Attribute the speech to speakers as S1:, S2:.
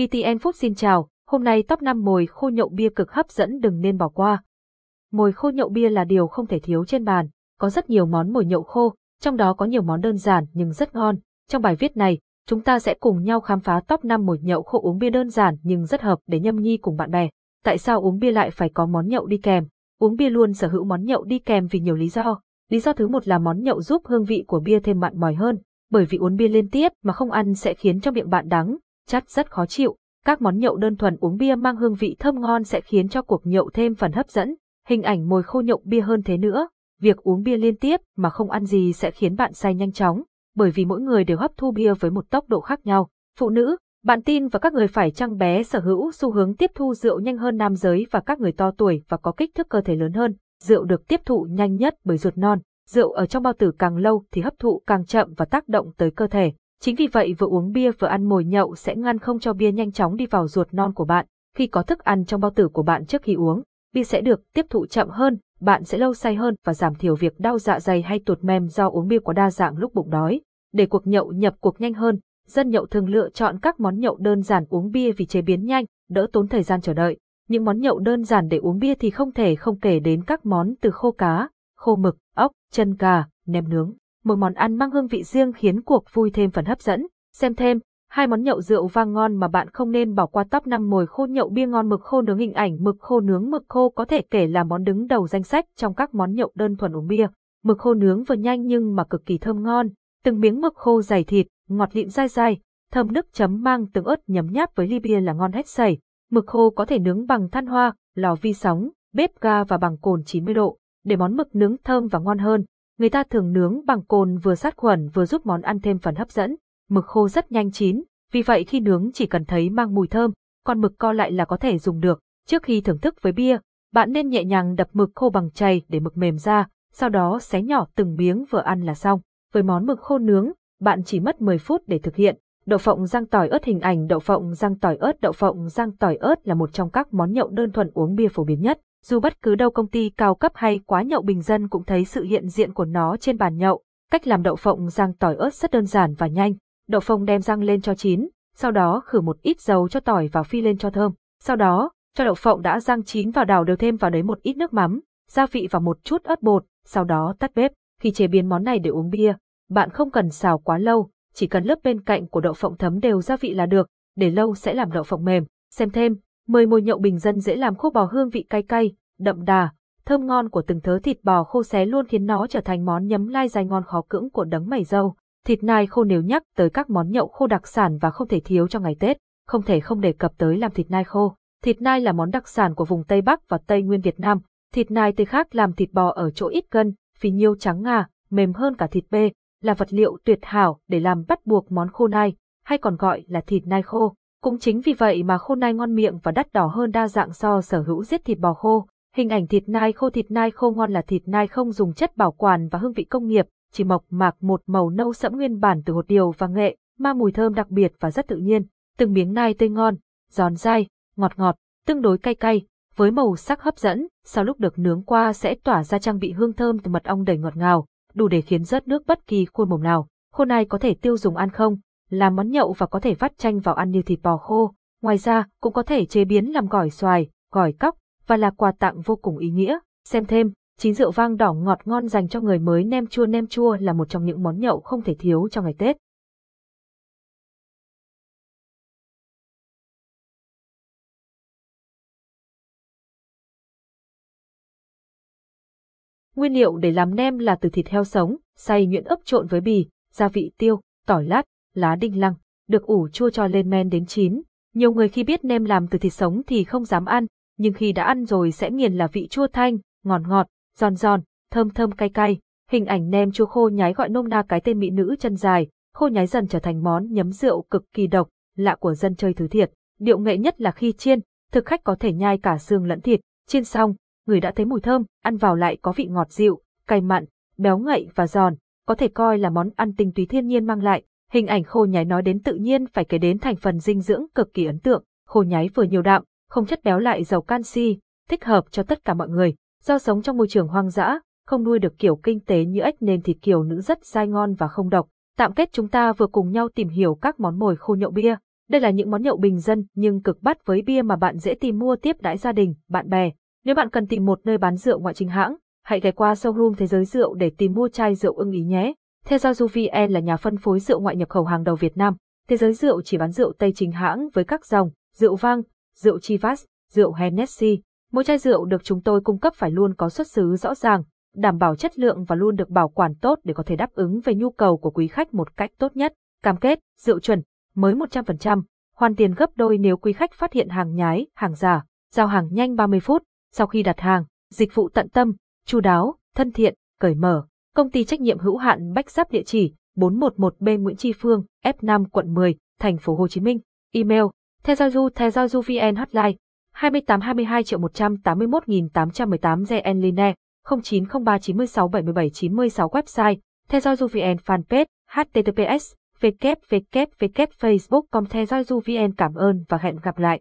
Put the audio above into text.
S1: VTN Food xin chào, hôm nay top 5 mồi khô nhậu bia cực hấp dẫn đừng nên bỏ qua. Mồi khô nhậu bia là điều không thể thiếu trên bàn, có rất nhiều món mồi nhậu khô, trong đó có nhiều món đơn giản nhưng rất ngon. Trong bài viết này, chúng ta sẽ cùng nhau khám phá top 5 mồi nhậu khô uống bia đơn giản nhưng rất hợp để nhâm nhi cùng bạn bè. Tại sao uống bia lại phải có món nhậu đi kèm? Uống bia luôn sở hữu món nhậu đi kèm vì nhiều lý do. Lý do thứ một là món nhậu giúp hương vị của bia thêm mặn mòi hơn, bởi vì uống bia liên tiếp mà không ăn sẽ khiến cho miệng bạn đắng, chất rất khó chịu. Các món nhậu đơn thuần uống bia mang hương vị thơm ngon sẽ khiến cho cuộc nhậu thêm phần hấp dẫn. Hình ảnh mồi khô nhậu bia hơn thế nữa, việc uống bia liên tiếp mà không ăn gì sẽ khiến bạn say nhanh chóng, bởi vì mỗi người đều hấp thu bia với một tốc độ khác nhau. Phụ nữ, bạn tin và các người phải trăng bé sở hữu xu hướng tiếp thu rượu nhanh hơn nam giới và các người to tuổi và có kích thước cơ thể lớn hơn. Rượu được tiếp thụ nhanh nhất bởi ruột non. Rượu ở trong bao tử càng lâu thì hấp thụ càng chậm và tác động tới cơ thể. Chính vì vậy vừa uống bia vừa ăn mồi nhậu sẽ ngăn không cho bia nhanh chóng đi vào ruột non của bạn. Khi có thức ăn trong bao tử của bạn trước khi uống, bia sẽ được tiếp thụ chậm hơn, bạn sẽ lâu say hơn và giảm thiểu việc đau dạ dày hay tuột mềm do uống bia quá đa dạng lúc bụng đói. Để cuộc nhậu nhập cuộc nhanh hơn, dân nhậu thường lựa chọn các món nhậu đơn giản uống bia vì chế biến nhanh, đỡ tốn thời gian chờ đợi. Những món nhậu đơn giản để uống bia thì không thể không kể đến các món từ khô cá, khô mực, ốc, chân gà, nem nướng. Một món ăn mang hương vị riêng khiến cuộc vui thêm phần hấp dẫn. Xem thêm, hai món nhậu rượu vang ngon mà bạn không nên bỏ qua top 5 mồi khô nhậu bia ngon mực khô nướng hình ảnh mực khô nướng mực khô có thể kể là món đứng đầu danh sách trong các món nhậu đơn thuần uống bia. Mực khô nướng vừa nhanh nhưng mà cực kỳ thơm ngon, từng miếng mực khô dày thịt, ngọt lịm dai dai, thơm nước chấm mang từng ớt nhấm nháp với ly bia là ngon hết sảy. Mực khô có thể nướng bằng than hoa, lò vi sóng, bếp ga và bằng cồn 90 độ, để món mực nướng thơm và ngon hơn. Người ta thường nướng bằng cồn vừa sát khuẩn vừa giúp món ăn thêm phần hấp dẫn. Mực khô rất nhanh chín, vì vậy khi nướng chỉ cần thấy mang mùi thơm, còn mực co lại là có thể dùng được. Trước khi thưởng thức với bia, bạn nên nhẹ nhàng đập mực khô bằng chày để mực mềm ra, sau đó xé nhỏ từng miếng vừa ăn là xong. Với món mực khô nướng, bạn chỉ mất 10 phút để thực hiện. Đậu phộng rang tỏi ớt hình ảnh đậu phộng rang tỏi ớt đậu phộng rang tỏi ớt là một trong các món nhậu đơn thuần uống bia phổ biến nhất. Dù bất cứ đâu công ty cao cấp hay quá nhậu bình dân cũng thấy sự hiện diện của nó trên bàn nhậu. Cách làm đậu phộng rang tỏi ớt rất đơn giản và nhanh. Đậu phộng đem rang lên cho chín, sau đó khử một ít dầu cho tỏi vào phi lên cho thơm. Sau đó, cho đậu phộng đã rang chín vào đảo đều thêm vào đấy một ít nước mắm, gia vị và một chút ớt bột, sau đó tắt bếp. Khi chế biến món này để uống bia, bạn không cần xào quá lâu, chỉ cần lớp bên cạnh của đậu phộng thấm đều gia vị là được, để lâu sẽ làm đậu phộng mềm. Xem thêm, Mời mồi nhậu bình dân dễ làm khô bò hương vị cay cay, đậm đà, thơm ngon của từng thớ thịt bò khô xé luôn khiến nó trở thành món nhấm lai dài ngon khó cưỡng của đấng mày dâu. Thịt nai khô nếu nhắc tới các món nhậu khô đặc sản và không thể thiếu trong ngày Tết, không thể không đề cập tới làm thịt nai khô. Thịt nai là món đặc sản của vùng Tây Bắc và Tây Nguyên Việt Nam. Thịt nai tây khác làm thịt bò ở chỗ ít cân, phì nhiêu trắng ngà, mềm hơn cả thịt bê, là vật liệu tuyệt hảo để làm bắt buộc món khô nai, hay còn gọi là thịt nai khô. Cũng chính vì vậy mà khô nai ngon miệng và đắt đỏ hơn đa dạng so sở hữu giết thịt bò khô. Hình ảnh thịt nai khô thịt nai khô ngon là thịt nai không dùng chất bảo quản và hương vị công nghiệp, chỉ mộc mạc một màu nâu sẫm nguyên bản từ hột điều và nghệ, mang mùi thơm đặc biệt và rất tự nhiên. Từng miếng nai tươi ngon, giòn dai, ngọt ngọt, tương đối cay cay, với màu sắc hấp dẫn, sau lúc được nướng qua sẽ tỏa ra trang bị hương thơm từ mật ong đầy ngọt ngào, đủ để khiến rớt nước bất kỳ khuôn mồm nào. Khô nai có thể tiêu dùng ăn không, làm món nhậu và có thể vắt chanh vào ăn như thịt bò khô. Ngoài ra, cũng có thể chế biến làm gỏi xoài, gỏi cóc và là quà tặng vô cùng ý nghĩa. Xem thêm, chín rượu vang đỏ ngọt ngon dành cho người mới nem chua nem chua là một trong những món nhậu không thể thiếu trong ngày Tết. Nguyên liệu để làm nem là từ thịt heo sống, xay nhuyễn ướp trộn với bì, gia vị tiêu, tỏi lát, lá đinh lăng, được ủ chua cho lên men đến chín. Nhiều người khi biết nem làm từ thịt sống thì không dám ăn, nhưng khi đã ăn rồi sẽ nghiền là vị chua thanh, ngọt ngọt, giòn giòn, thơm thơm cay cay. Hình ảnh nem chua khô nhái gọi nôm na cái tên mỹ nữ chân dài, khô nhái dần trở thành món nhấm rượu cực kỳ độc, lạ của dân chơi thứ thiệt. Điệu nghệ nhất là khi chiên, thực khách có thể nhai cả xương lẫn thịt, chiên xong, người đã thấy mùi thơm, ăn vào lại có vị ngọt dịu, cay mặn, béo ngậy và giòn, có thể coi là món ăn tinh túy thiên nhiên mang lại. Hình ảnh khô nhái nói đến tự nhiên phải kể đến thành phần dinh dưỡng cực kỳ ấn tượng, khô nhái vừa nhiều đạm, không chất béo lại giàu canxi, thích hợp cho tất cả mọi người. Do sống trong môi trường hoang dã, không nuôi được kiểu kinh tế như ếch nên thịt kiểu nữ rất dai ngon và không độc. Tạm kết chúng ta vừa cùng nhau tìm hiểu các món mồi khô nhậu bia. Đây là những món nhậu bình dân nhưng cực bắt với bia mà bạn dễ tìm mua tiếp đãi gia đình, bạn bè. Nếu bạn cần tìm một nơi bán rượu ngoại chính hãng, hãy ghé qua showroom Thế giới rượu để tìm mua chai rượu ưng ý nhé. Theo giao du VN là nhà phân phối rượu ngoại nhập khẩu hàng đầu Việt Nam. Thế giới rượu chỉ bán rượu Tây chính hãng với các dòng, rượu vang, rượu Chivas, rượu Hennessy. Mỗi chai rượu được chúng tôi cung cấp phải luôn có xuất xứ rõ ràng, đảm bảo chất lượng và luôn được bảo quản tốt để có thể đáp ứng về nhu cầu của quý khách một cách tốt nhất. Cam kết, rượu chuẩn, mới 100%, hoàn tiền gấp đôi nếu quý khách phát hiện hàng nhái, hàng giả, giao hàng nhanh 30 phút, sau khi đặt hàng, dịch vụ tận tâm, chu đáo, thân thiện, cởi mở. Công ty trách nhiệm hữu hạn Bách Giáp địa chỉ 411B Nguyễn Tri Phương, F5 quận 10, thành phố Hồ Chí Minh. Email: thegiaoju thegiaoju.vn hotline 2822 triệu 181 818 GN Line 0903 96 77 96 website thegiaoju.vn fanpage https www.facebook.com thegiaoju.vn cảm ơn và hẹn gặp lại.